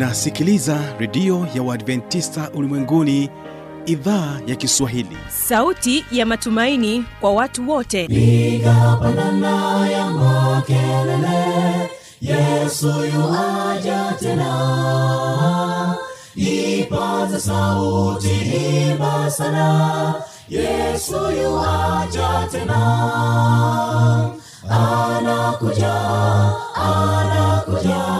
unasikiliza redio ya uadventista ulimwenguni idhaa ya kiswahili. Sauti ya matumaini kwa watu wote. Piga pandana ya makelele yesu yuaja tena. Ipata sauti imba sana yesu yuaja tena. Anakuja anakuja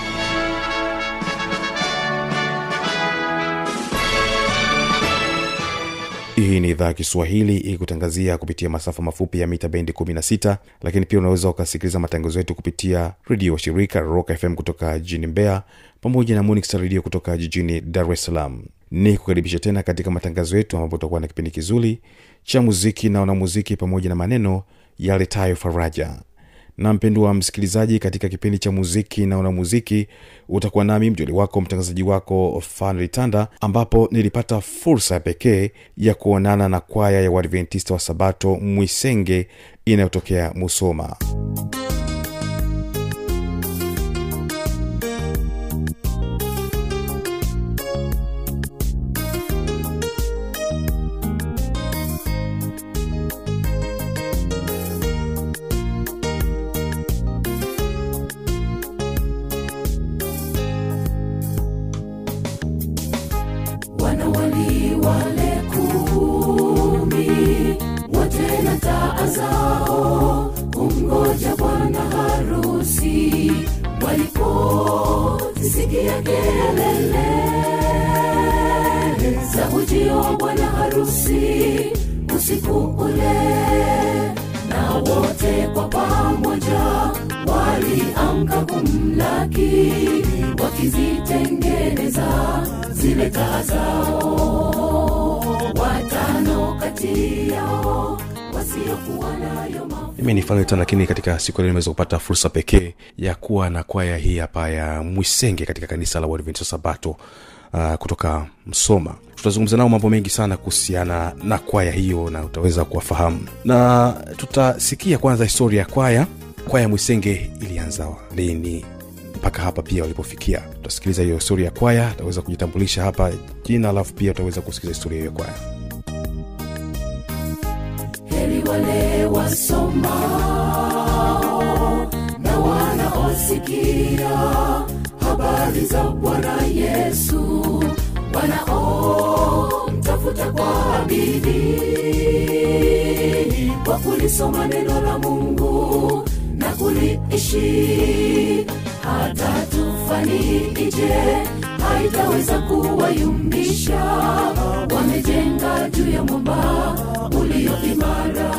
hii ni idhaa ya kiswahili ikutangazia kupitia masafa mafupi ya mita bendi 16 lakini pia unaweza ukasikiliza matangazo yetu kupitia redio shirika rock fm kutoka jijini mbeya pamoja na monix redio kutoka jijini dar es salaam. Ni kukaribisha tena katika matangazo yetu ambapo utakuwa na kipindi kizuri cha muziki na wanamuziki pamoja na maneno yaletayo faraja na mpendwa msikilizaji katika kipindi cha muziki na unamuziki utakuwa nami mjoli wako mtangazaji wako fanritanda ambapo nilipata fursa pekee ya kuonana na kwaya ya uadventista wa sabato mwisenge inayotokea musoma. wanawali mafuta mimi ni fanritan lakini katika siku leo nimeweza kupata fursa pekee ya kuwa na kwaya hii hapa ya mwisenge katika kanisa la Waadventista sabato uh, kutoka msoma. Tutazungumza nao mambo mengi sana kuhusiana na kwaya hiyo na utaweza kuwafahamu. Na tutasikia kwanza historia ya kwaya. Kwaya mwisenge ilianza lini? Mpaka hapa pia walipofikia. Tutasikiliza hiyo historia ya kwaya utaweza kujitambulisha hapa. Jina alafu pia utaweza kusikiliza historia hiyo ya kwaya wale wasomao na wanaosikia habari za bwana yesu. Wanaomtafuta kwa bidii kwa kulisoma neno la mungu na kuliishi. Hata tufani ije haitaweza kuwayumbisha. Wamejenga juu ya mwamba ulio imara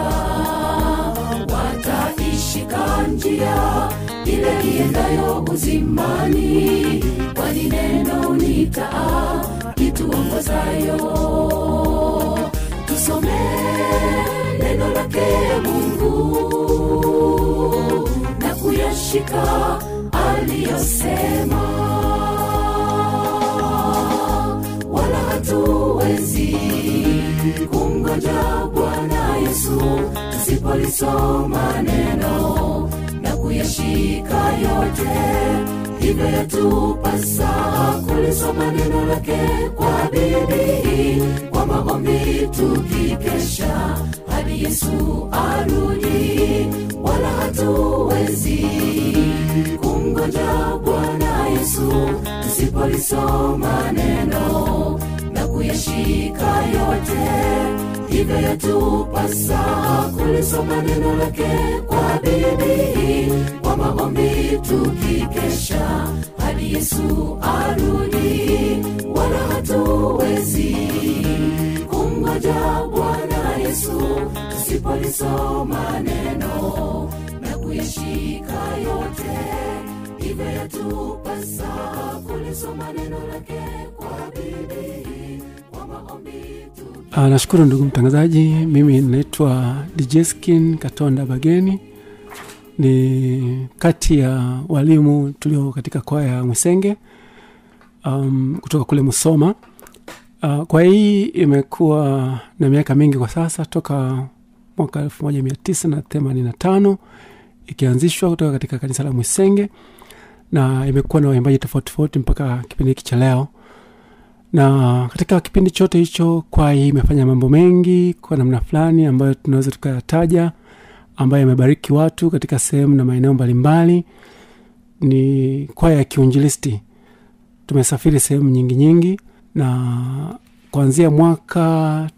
njia ile iendayo uzimani. Kwani neno ni taa ituongozayo tusome neno lake mungu na kuyashika aliyosema. Wala hatuwezi kumgoja bwana yesu tusipolisoma neno kuyashika yote. Hivyo yatupasa kulisoma neno lake kwa bidii. Kwa maombi tukikesha hadi yesu arudi. Wala hatuwezi kumgoja bwana yesu. Tusipolisoma neno hivyo yatupasa kulisoma neno lake kwa bidii kwa maombi tukikesha hadi yesu arudi wala hatuwezi kungoja bwana yesu. Tusipolisoma neno na kuyashika yote hivyo yatupasa kulisoma neno lake kwa bidii Uh, nashukuru ndugu mtangazaji. Mimi naitwa Dijeskin Katonda Bageni, ni kati ya walimu tulio katika kwaya ya Mwisenge um, kutoka kule Musoma. Uh, kwaya hii imekuwa na miaka mingi kwa sasa, toka mwaka elfu moja mia tisa na themanini na tano ikianzishwa kutoka katika kanisa la Mwisenge na imekuwa na waimbaji tofauti tofauti mpaka kipindi hiki cha leo na katika kipindi chote hicho kwaya imefanya mambo mengi kwa namna fulani ambayo tunaweza tukayataja ambayo yamebariki watu katika sehemu na maeneo mbalimbali. Ni kwaya ya kiunjilisti. Tumesafiri sehemu nyingi nyingi na kuanzia mwaka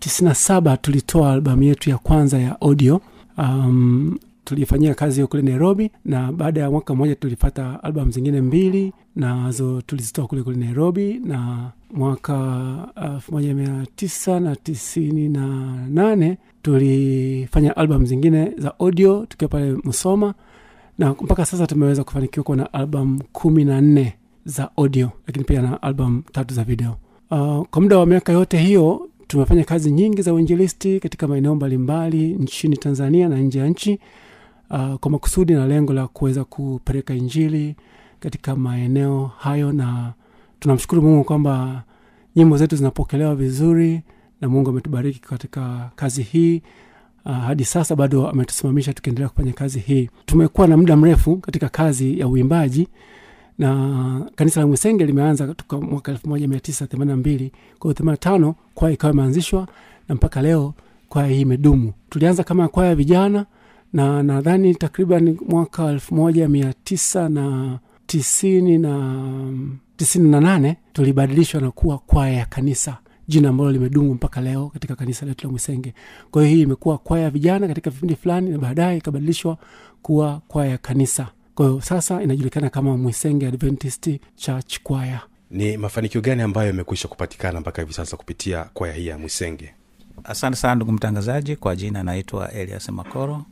97 tulitoa albamu yetu ya kwanza ya audio. Um, tulifanyia kazi hiyo kule nairobi na baada ya mwaka mmoja tulipata albamu zingine mbili nazo tulizitoa kule kule nairobi na mwaka elfu moja mia tisa na tisini na nane tulifanya albamu zingine za audio tukiwa pale msoma na mpaka sasa tumeweza kufanikiwa kuwa na albamu kumi na za audio lakini pia na albamu tatu za video. Uh, kwa muda wa miaka yote hiyo tumefanya kazi nyingi za uinjilisti katika maeneo mbalimbali nchini tanzania na nje ya nchi uh, kwa makusudi na lengo la kuweza kupeleka injili katika maeneo hayo na tunamshukuru mungu kwamba nyimbo zetu zinapokelewa vizuri na mungu ametubariki katika kazi hii. Uh, hadi sasa bado ametusimamisha tukiendelea kufanya kazi hii. Tumekuwa na muda mrefu katika kazi ya uimbaji na kanisa la mwisenge limeanza toka mwaka elfu moja mia tisa themani na mbili. Kwa hiyo themanini tano kwaya ikawa imeanzishwa na mpaka leo kwaya hii imedumu. Tulianza kama kwaya ya vijana na nadhani takriban mwaka elfu moja mia tisa na tisini na tisini na nane tulibadilishwa na kuwa kwaya ya kanisa jina ambalo limedumu mpaka leo katika kanisa letu la mwisenge. Kwa hiyo hii imekuwa kwaya ya vijana katika vipindi fulani na baadaye ikabadilishwa kuwa kwaya ya kanisa. Kwa hiyo sasa inajulikana kama mwisenge adventist church kwaya ni mafanikio gani ambayo yamekwisha kupatikana mpaka hivi sasa kupitia kwaya hii ya mwisenge? Asante sana ndugu mtangazaji. Kwa jina anaitwa elias makoro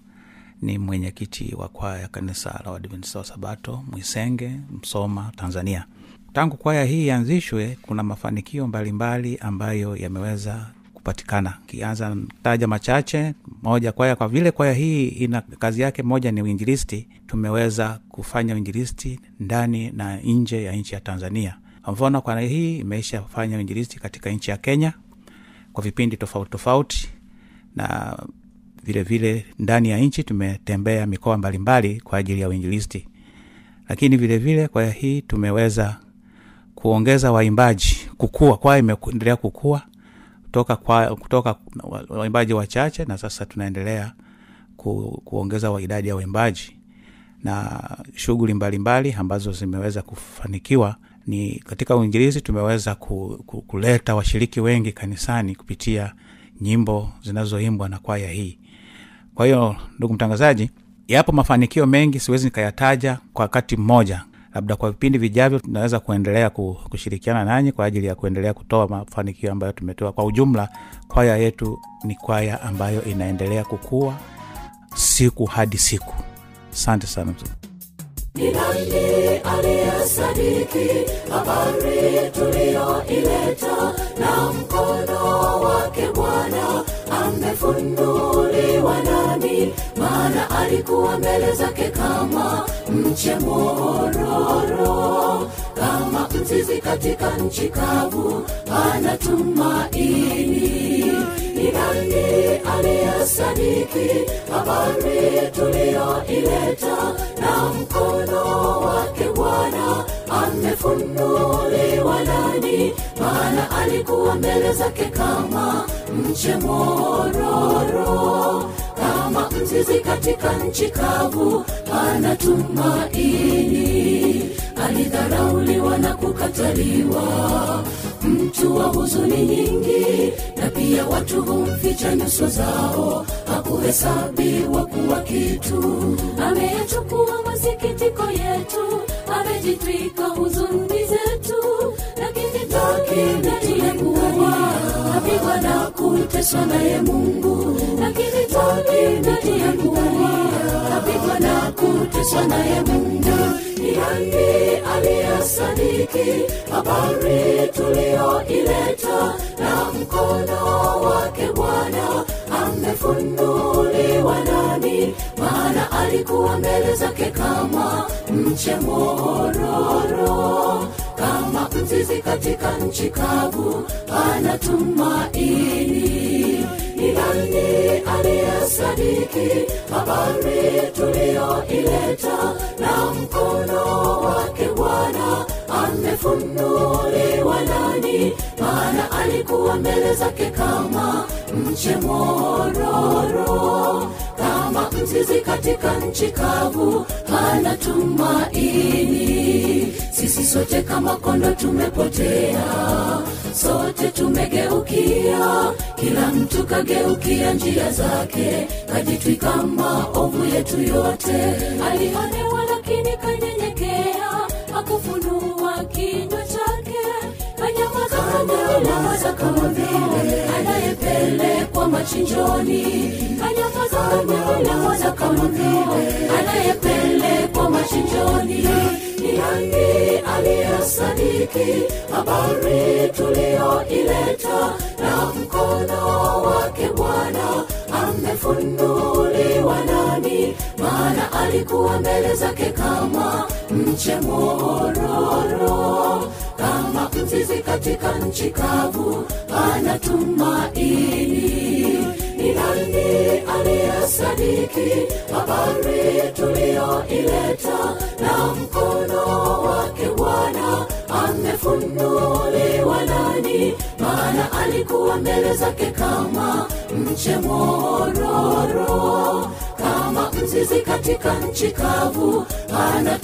ni mwenyekiti wa kwaya ya kanisa la wadventista wa sabato mwisenge msoma tanzania tangu kwaya hii ianzishwe kuna mafanikio mbalimbali mbali ambayo yameweza kupatikana. Kianza taja machache moja kwaya kwa vile kwaya hii ina kazi yake moja ni uinjilisti tumeweza kufanya uinjilisti ndani na nje ya nchi ya tanzania. Mfano kwaya hii imeishafanya uinjilisti katika nchi ya kenya kwa vipindi tofauti tofauti na vile vile ndani ya nchi tumetembea mikoa mbalimbali kwa ajili ya uinjilisti. Lakini vile vile kwaya hii tumeweza kuongeza waimbaji kukua. Kwaya imeendelea kukua kutoka, kwa, kutoka waimbaji wachache na sasa tunaendelea ku, kuongeza idadi ya waimbaji. Na shughuli mbalimbali ambazo zimeweza kufanikiwa ni katika uinjilizi tumeweza ku, ku, kuleta washiriki wengi kanisani kupitia nyimbo zinazoimbwa na kwaya hii. Kwa hiyo ndugu mtangazaji yapo mafanikio mengi siwezi nikayataja kwa wakati mmoja labda kwa vipindi vijavyo tunaweza kuendelea kushirikiana nanyi kwa ajili ya kuendelea kutoa mafanikio ambayo tumetoa. Kwa ujumla kwaya yetu ni kwaya ambayo inaendelea kukua siku hadi siku. Asante sana ni nani aliyesadiki habari tuliyoileta na mkono wake bwana amefunuliwa nani maana alikuwa mbele zake kama mche mororo. Kama mzizi katika nchi kavu ana tumaini. Ni nani aliyesadiki habari tuliyoileta na mkono wake bwana amefunuliwa nani? Maana alikuwa mbele zake kama mche mororo. Kama mzizi katika nchi kavu ana tumaini alidharauliwa na kukataliwa. Mtu wa huzuni nyingi na pia watu humficha nyuso zao. Hakuhesabiwa kuwa kitu. Ameyachukua masikitiko yetu amejitwika huzuni zetu lakini takinatiyekuwa apigwa na kuteswa naye mungu lakini takinatiyekuwa apigwa na kuteswa naye mungu. Ni aliyesadiki habari tuliyoileta? Na mkono wake bwana amefunuliwa nani? Maana alikuwa mbele zake kama mche mororo kama mzizi katika nchi kavu ana tumaini ni nani aliyesadiki habari tuliyoileta? Na mkono wake bwana amefunuliwa nani? Maana alikuwa mbele zake kama mche mororo kama mzizi katika nchi kavu hana tumaini sisi sote kama kondo tumepotea sote tumegeukia kila mtu kageukia njia zake kajitwika maovu yetu yote. Alionewa lakini kanyenyekea akufunua kinywa chake kanyamaza kama vile anayepelekwa machinjoni. Kanyamaza kama vile anayepelekwa machinjoni. Ni nani aliyesadiki habari tuliyoileta? Na mkono wake bwana amefunuliwa nani? Maana alikuwa mbele zake kama mche mororo kama mzizi katika nchi kavu ana tumaini aliyesadiki habari tuliyoileta? Na mkono wake bwana amefunuliwa nani? Maana alikuwa mbele zake kama mche mororo. Kama mzizi katika nchi kavu ana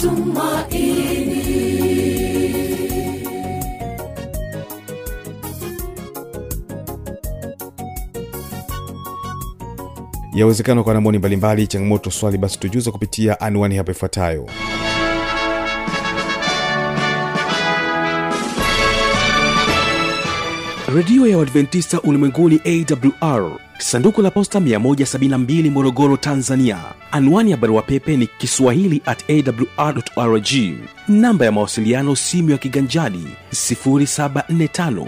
yawezekana kwa namoni mbalimbali changamoto swali basi tujuza kupitia anwani hapa ifuatayo. Redio ya uadventista ulimwenguni awr sanduku la posta 172 morogoro tanzania. Anwani ya barua pepe ni kiswahili at awrrg namba ya mawasiliano simu ya kiganjadi 745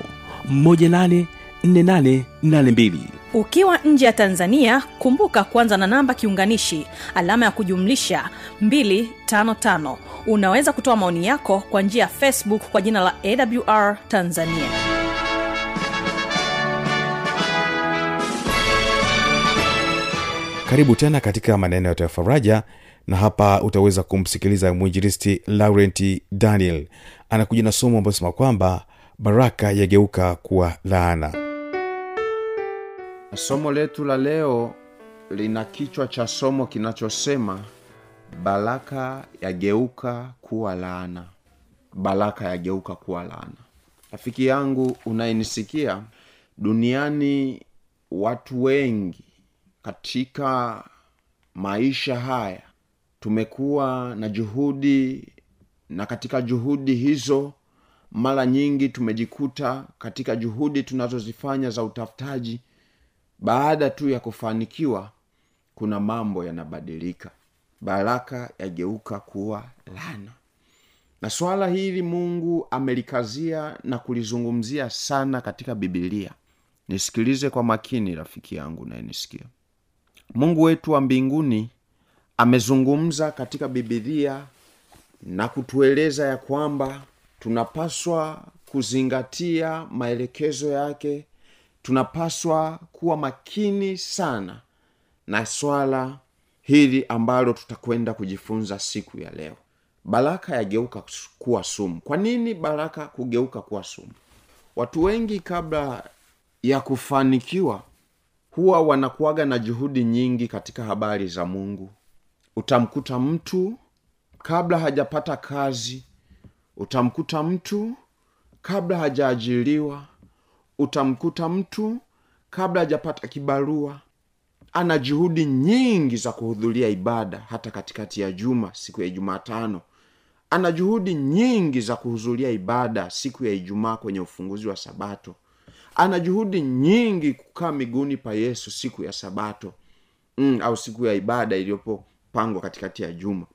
184882 ukiwa nje ya tanzania kumbuka kuanza na namba kiunganishi alama ya kujumlisha 255 unaweza kutoa maoni yako kwa njia ya facebook kwa jina la awr tanzania. Karibu tena katika maneno ya tafaraja na hapa utaweza kumsikiliza mwinjilisti laurenti daniel. Anakuja na somo ambayo sema kwamba baraka yageuka kuwa laana somo letu la leo lina kichwa cha somo kinachosema baraka yageuka kuwa laana. Baraka yageuka kuwa laana. Rafiki yangu unayenisikia duniani watu wengi katika maisha haya tumekuwa na juhudi na katika juhudi hizo mara nyingi tumejikuta katika juhudi tunazozifanya za utafutaji baada tu ya kufanikiwa kuna mambo yanabadilika. Baraka yageuka kuwa lana na swala hili mungu amelikazia na kulizungumzia sana katika bibilia nisikilize kwa makini rafiki yangu nayenisikia mungu wetu wa mbinguni amezungumza katika bibilia na kutueleza ya kwamba tunapaswa kuzingatia maelekezo yake tunapaswa kuwa makini sana na swala hili ambalo tutakwenda kujifunza siku ya leo. Baraka yageuka kuwa sumu. Kwa nini baraka kugeuka kuwa sumu? Watu wengi kabla ya kufanikiwa huwa wanakuwaga na juhudi nyingi katika habari za mungu. Utamkuta mtu kabla hajapata kazi. Utamkuta mtu kabla hajaajiriwa utamkuta mtu kabla hajapata kibarua. Ana juhudi nyingi za kuhudhuria ibada hata katikati ya juma siku ya ijumatano ana juhudi nyingi za kuhudhuria ibada siku ya ijumaa kwenye ufunguzi wa sabato. Ana juhudi nyingi kukaa miguuni pa yesu siku ya sabato. Mm, au siku ya ibada iliyopopangwa katikati ya juma.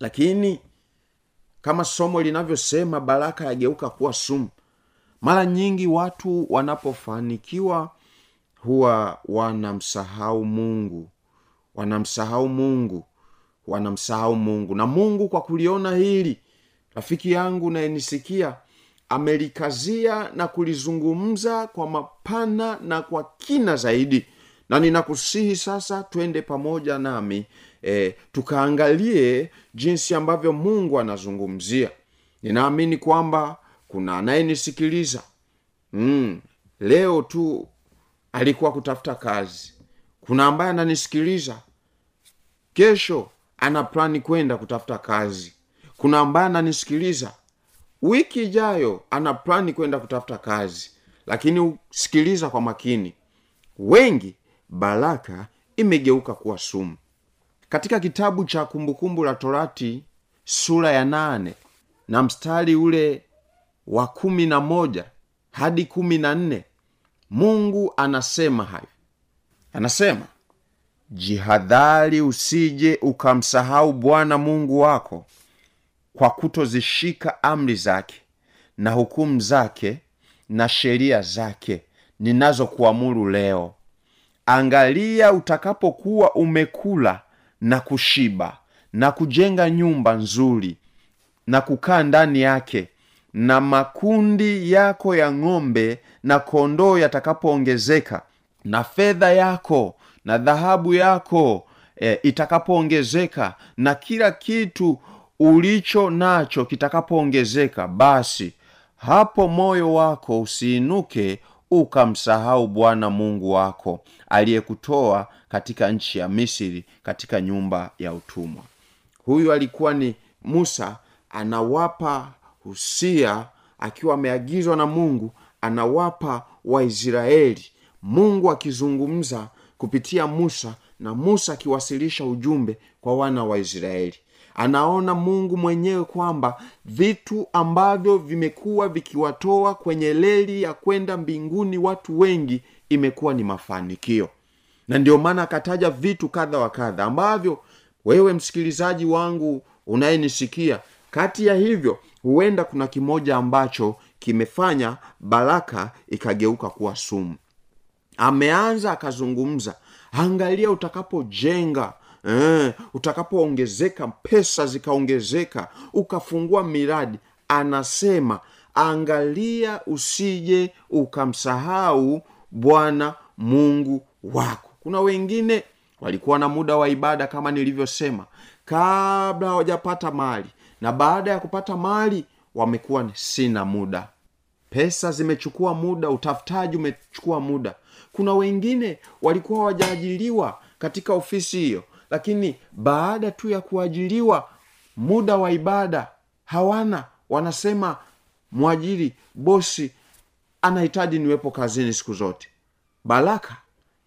Lakini kama somo linavyosema baraka yageuka kuwa sumu mara nyingi watu wanapofanikiwa huwa wanamsahau mungu. Wanamsahau mungu. Wanamsahau mungu. Na mungu kwa kuliona hili rafiki yangu nayenisikia amelikazia na kulizungumza kwa mapana na kwa kina zaidi. Na ninakusihi sasa twende pamoja nami e, tukaangalie jinsi ambavyo mungu anazungumzia. Ninaamini kwamba kuna anayenisikiliza. Mm, leo tu alikuwa kutafuta kazi. Kuna ambaye ananisikiliza. Kesho ana plani kwenda kutafuta kazi. Kuna ambaye ananisikiliza. Wiki ijayo ana plani kwenda kutafuta kazi. Lakini sikiliza kwa makini. Wengi baraka imegeuka kuwa sumu. Katika kitabu cha kumbukumbu la torati sura ya nane na mstari ule wa kumi na moja hadi kumi na nne. Mungu anasema hayo. Anasema jihadhari usije ukamsahau bwana mungu wako kwa kutozishika amri zake na hukumu zake na sheria zake ninazokuamuru leo. Angalia utakapokuwa umekula na kushiba na kujenga nyumba nzuri na kukaa ndani yake na makundi yako ya ng'ombe na kondoo yatakapoongezeka na fedha yako na dhahabu yako e, itakapoongezeka na kila kitu ulicho nacho kitakapoongezeka basi hapo moyo wako usiinuke ukamsahau bwana mungu wako aliyekutoa katika nchi ya misri katika nyumba ya utumwa. Huyu alikuwa ni musa anawapa husia akiwa ameagizwa na mungu anawapa waisraeli. Mungu akizungumza kupitia musa na musa akiwasilisha ujumbe kwa wana wa israeli. Anaona mungu mwenyewe kwamba vitu ambavyo vimekuwa vikiwatoa kwenye leli ya kwenda mbinguni watu wengi imekuwa ni mafanikio. Na ndio maana akataja vitu kadha wa kadha ambavyo wewe msikilizaji wangu unayenisikia kati ya hivyo huenda kuna kimoja ambacho kimefanya baraka ikageuka kuwa sumu. Ameanza akazungumza angalia utakapojenga eh, utakapoongezeka pesa zikaongezeka ukafungua miradi. Anasema angalia usije ukamsahau bwana mungu wako. Kuna wengine walikuwa na muda wa ibada kama nilivyosema kabla hawajapata mali na baada ya kupata mali wamekuwa sina muda. Pesa zimechukua muda utafutaji umechukua muda. Kuna wengine walikuwa wajaajiliwa katika ofisi hiyo lakini baada tu ya kuajiliwa muda wa ibada hawana. Wanasema mwajiri bosi anahitaji niwepo kazini siku zote. Baraka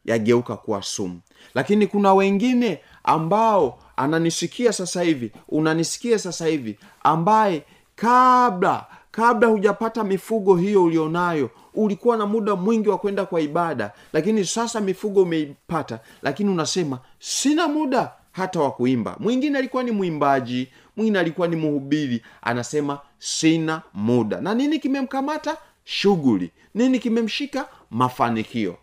yageuka kuwa sumu. Lakini kuna wengine ambao ananisikia sasa hivi unanisikia sasa hivi ambaye kabla kabla hujapata mifugo hiyo ulionayo ulikuwa na muda mwingi wa kwenda kwa ibada lakini sasa mifugo umeipata lakini unasema sina muda hata wa kuimba. Mwingine alikuwa ni mwimbaji mwingine alikuwa ni mhubiri anasema sina muda. Na nini kimemkamata? Shughuli. Nini kimemshika? Mafanikio.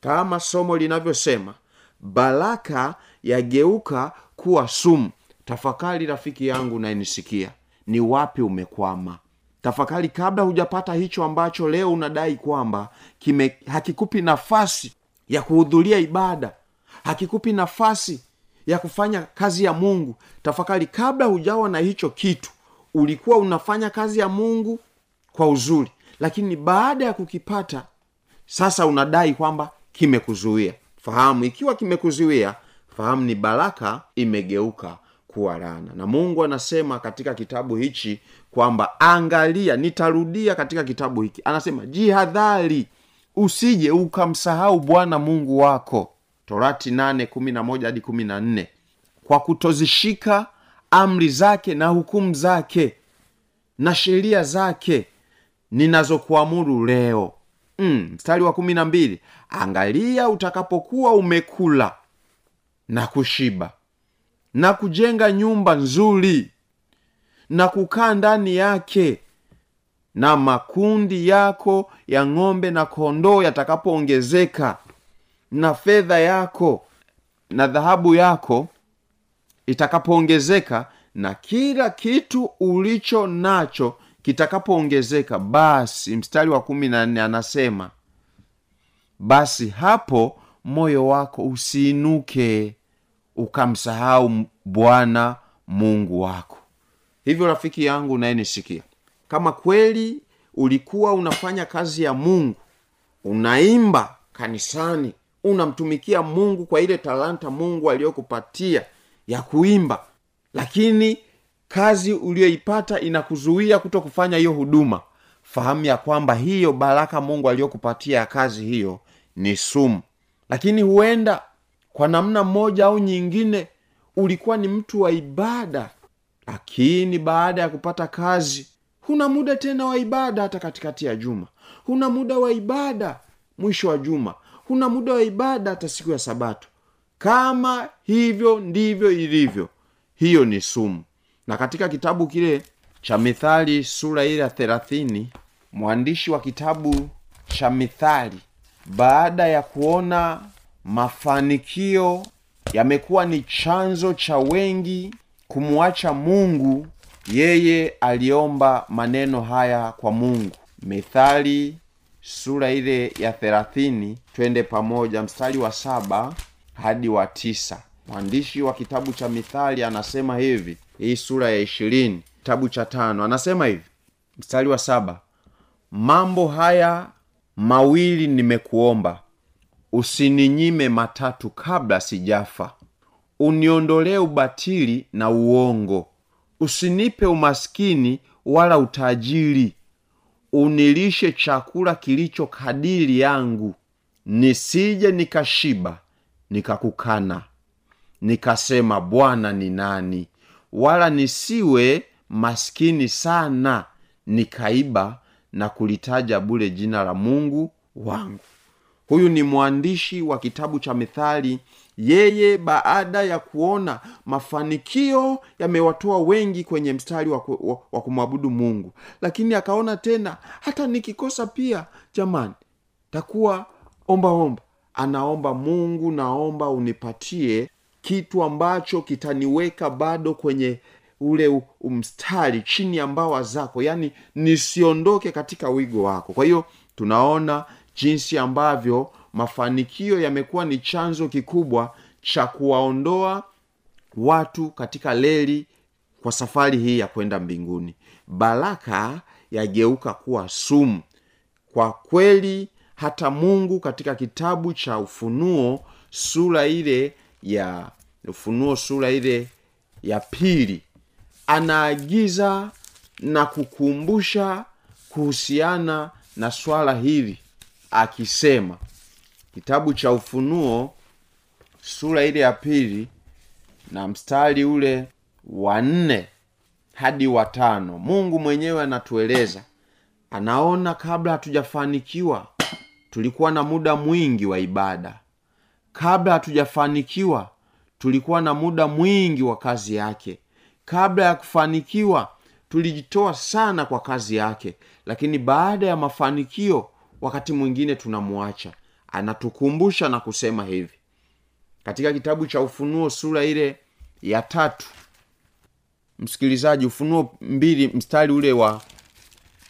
Kama somo linavyosema baraka yageuka kuwa sumu. Tafakari rafiki yangu nayenisikia ni wapi umekwama? Tafakari kabla hujapata hicho ambacho leo unadai kwamba kime hakikupi nafasi ya kuhudhuria ibada hakikupi nafasi ya kufanya kazi ya mungu. Tafakari kabla hujawa na hicho kitu ulikuwa unafanya kazi ya mungu kwa uzuri lakini baada ya kukipata sasa unadai kwamba kimekuzuia. Fahamu ikiwa kimekuzuia fahamu ni baraka imegeuka kuwa laana. Na mungu anasema katika kitabu hichi kwamba angalia nitarudia katika kitabu hiki. Anasema jihadhari usije ukamsahau bwana mungu wako. Torati 8 hadi 14 kwa kutozishika amri zake na hukumu zake na sheria zake ninazokuamuru leo. Mm, wa kumi na mbili. Angalia utakapokuwa umekula na kushiba na kujenga nyumba nzuri na kukaa ndani yake na makundi yako ya ng'ombe na kondoo yatakapoongezeka na fedha yako na dhahabu yako itakapoongezeka na kila kitu ulicho nacho kitakapoongezeka. Basi mstari wa kumi na nne anasema basi hapo moyo wako usiinuke ukamsahau bwana mungu wako. Hivyo rafiki yangu unayenisikia kama kweli ulikuwa unafanya kazi ya mungu unaimba kanisani unamtumikia mungu kwa ile talanta mungu aliyokupatia ya kuimba lakini kazi uliyoipata inakuzuia kuto kufanya hiyo huduma fahamu ya kwamba hiyo baraka mungu aliyokupatia ya kazi hiyo ni sumu. Lakini huenda kwa namna moja au nyingine ulikuwa ni mtu wa ibada. Lakini baada ya kupata kazi huna muda tena wa ibada hata katikati ya juma. Huna muda wa ibada mwisho wa juma. Huna muda wa ibada hata siku ya sabato. Kama hivyo ndivyo ilivyo hiyo ni sumu. Na katika kitabu kile cha mithali sura ile ya thelathini mwandishi wa kitabu cha mithali baada ya kuona mafanikio yamekuwa ni chanzo cha wengi kumwacha mungu yeye aliomba maneno haya kwa mungu. Mithali sura ile ya thelathini twende pamoja mstari wa saba hadi wa tisa. Mwandishi wa kitabu cha mithali anasema hivi hii sura ya ishirini kitabu cha tano anasema hivi. Mstari wa saba mambo haya mawili nimekuomba usininyime matatu kabla sijafa. Uniondolee ubatili na uongo. Usinipe umaskini wala utajiri. Unilishe chakula kilicho kadiri yangu. Nisije nikashiba nikakukana. Nikasema bwana ni nani? Wala nisiwe maskini sana. Nikaiba na kulitaja bule jina la mungu wangu huyu ni mwandishi wa kitabu cha mithali yeye baada ya kuona mafanikio yamewatoa wengi kwenye mstari wa, wa, wa kumwabudu mungu. Lakini akaona tena hata nikikosa pia jamani takuwa ombaomba anaomba mungu naomba unipatie kitu ambacho kitaniweka bado kwenye ule mstari chini ya mbawa zako. Yaani nisiondoke katika wigo wako. Kwa hiyo tunaona jinsi ambavyo mafanikio yamekuwa ni chanzo kikubwa cha kuwaondoa watu katika leli kwa safari hii ya kwenda mbinguni. Baraka yageuka kuwa sumu. Kwa kweli hata mungu katika kitabu cha ufunuo sura ile ya ufunuo sura ile ya pili anaagiza na kukumbusha kuhusiana na swala hili akisema kitabu cha ufunuo sura ile ya pili na mstari ule wa nne hadi watano. mungu mwenyewe anatueleza anaona kabla hatujafanikiwa tulikuwa na muda mwingi wa ibada. Kabla hatujafanikiwa tulikuwa na muda mwingi wa kazi yake. Kabla ya kufanikiwa tulijitoa sana kwa kazi yake. Lakini baada ya mafanikio wakati mwingine tunamwacha. Anatukumbusha na kusema hivi. Katika kitabu cha ufunuo sura ile ya tatu. Msikilizaji ufunuo mbili mstari ule wa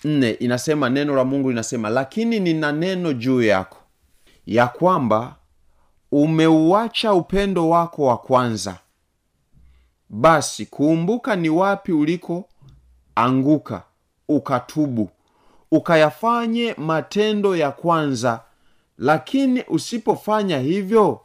nne inasema neno la mungu linasema lakini nina neno juu yako ya kwamba umeuacha upendo wako wa kwanza. Basi kumbuka ni wapi uliko anguka ukatubu ukayafanye matendo ya kwanza lakini usipofanya hivyo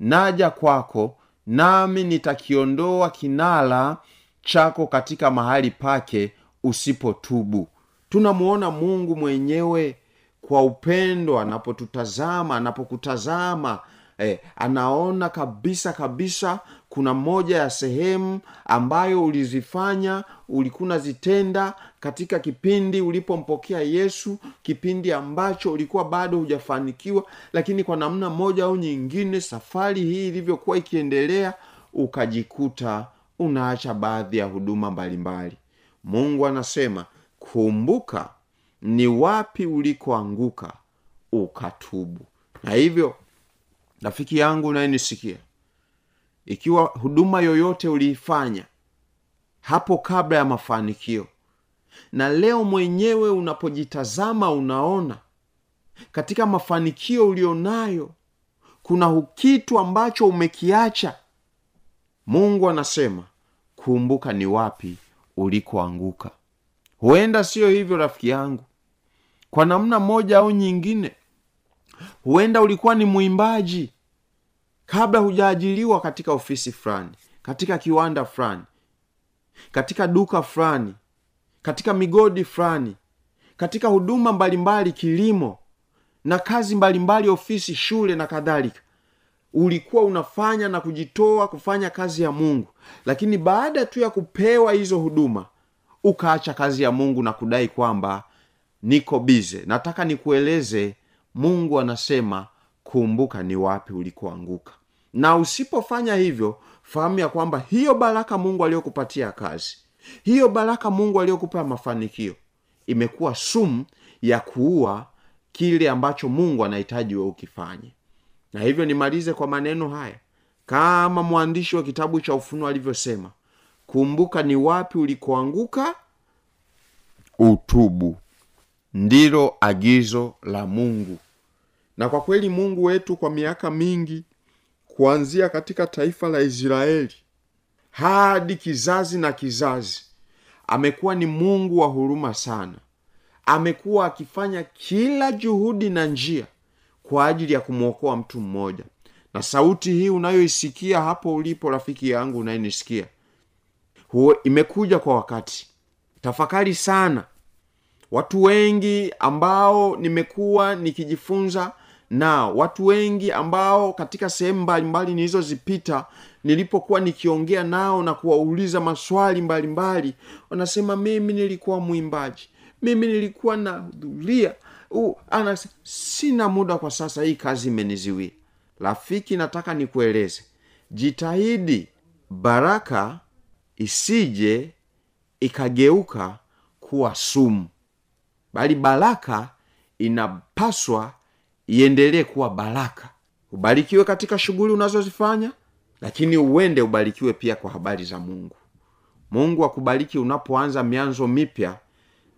naja kwako nami nitakiondoa kinala chako katika mahali pake usipotubu. Tunamuona mungu mwenyewe kwa upendo anapotutazama anapokutazama eh, anaona kabisa kabisa kuna moja ya sehemu ambayo ulizifanya ulikuwa unazitenda katika kipindi ulipompokea yesu kipindi ambacho ulikuwa bado hujafanikiwa lakini kwa namna moja au nyingine safari hii ilivyokuwa ikiendelea ukajikuta unaacha baadhi ya huduma mbalimbali. Mungu anasema kumbuka ni wapi ulikoanguka ukatubu. Na hivyo rafiki yangu unayenisikia ikiwa huduma yoyote uliifanya hapo kabla ya mafanikio na leo mwenyewe unapojitazama unaona katika mafanikio ulionayo kuna kitu ambacho umekiacha mungu anasema kumbuka ni wapi ulikoanguka. Huenda siyo hivyo rafiki yangu. Kwa namna moja au nyingine huenda ulikuwa ni mwimbaji kabla hujaajiliwa katika ofisi fulani katika kiwanda fulani katika duka fulani katika migodi fulani katika huduma mbalimbali kilimo na kazi mbalimbali ofisi shule na kadhalika. Ulikuwa unafanya na kujitoa kufanya kazi ya mungu lakini baada tu ya kupewa hizo huduma ukaacha kazi ya mungu na kudai kwamba niko bize nataka nikueleze mungu anasema kumbuka ni wapi ulikoanguka. Na usipofanya hivyo fahamu ya kwamba hiyo baraka mungu aliyokupatia kazi hiyo baraka mungu aliyokupa mafanikio imekuwa sumu ya kuua kile ambacho mungu anahitaji we ukifanye. Na hivyo nimalize kwa maneno haya. Kama mwandishi wa kitabu cha ufunuo alivyosema kumbuka ni wapi ulikoanguka utubu. Ndilo agizo la mungu na kwa kweli mungu wetu kwa miaka mingi kuanzia katika taifa la israeli hadi kizazi na kizazi amekuwa ni mungu wa huruma sana. Amekuwa akifanya kila juhudi na njia kwa ajili ya kumwokoa mtu mmoja. Na sauti hii unayoisikia hapo ulipo rafiki yangu unayenisikia huo imekuja kwa wakati. Tafakari sana. Watu wengi ambao nimekuwa nikijifunza nao watu wengi ambao katika sehemu mbalimbali nilizozipita nilipokuwa nikiongea nao na kuwauliza maswali mbalimbali wanasema mimi nilikuwa mwimbaji. Mimi nilikuwa nahudhuria. Anas sina muda kwa sasa hii kazi imeniziwia rafiki nataka nikueleze. Jitahidi baraka isije ikageuka kuwa sumu. Bali baraka inapaswa iendelee kuwa baraka. Ubarikiwe katika shughuli unazozifanya lakini uende ubarikiwe pia kwa habari za mungu. Mungu akubariki unapoanza mianzo mipya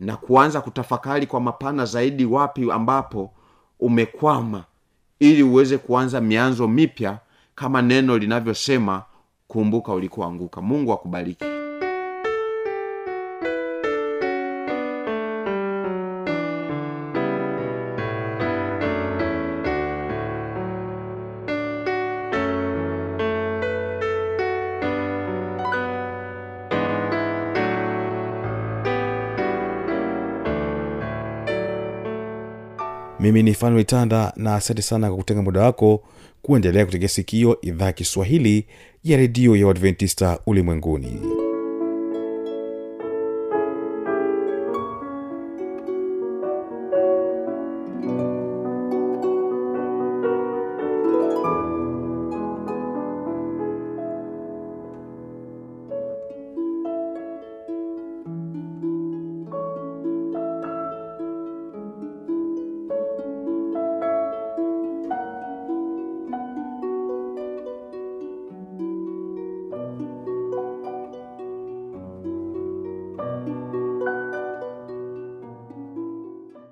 na kuanza kutafakari kwa mapana zaidi wapi ambapo umekwama ili uweze kuanza mianzo mipya kama neno linavyosema kumbuka ulikoanguka. Mungu akubariki mimi ni fanuel tanda na asante sana kwa kutenga muda wako kuendelea kutegea sikio idhaa kiswahili ya redio ya uadventista ulimwenguni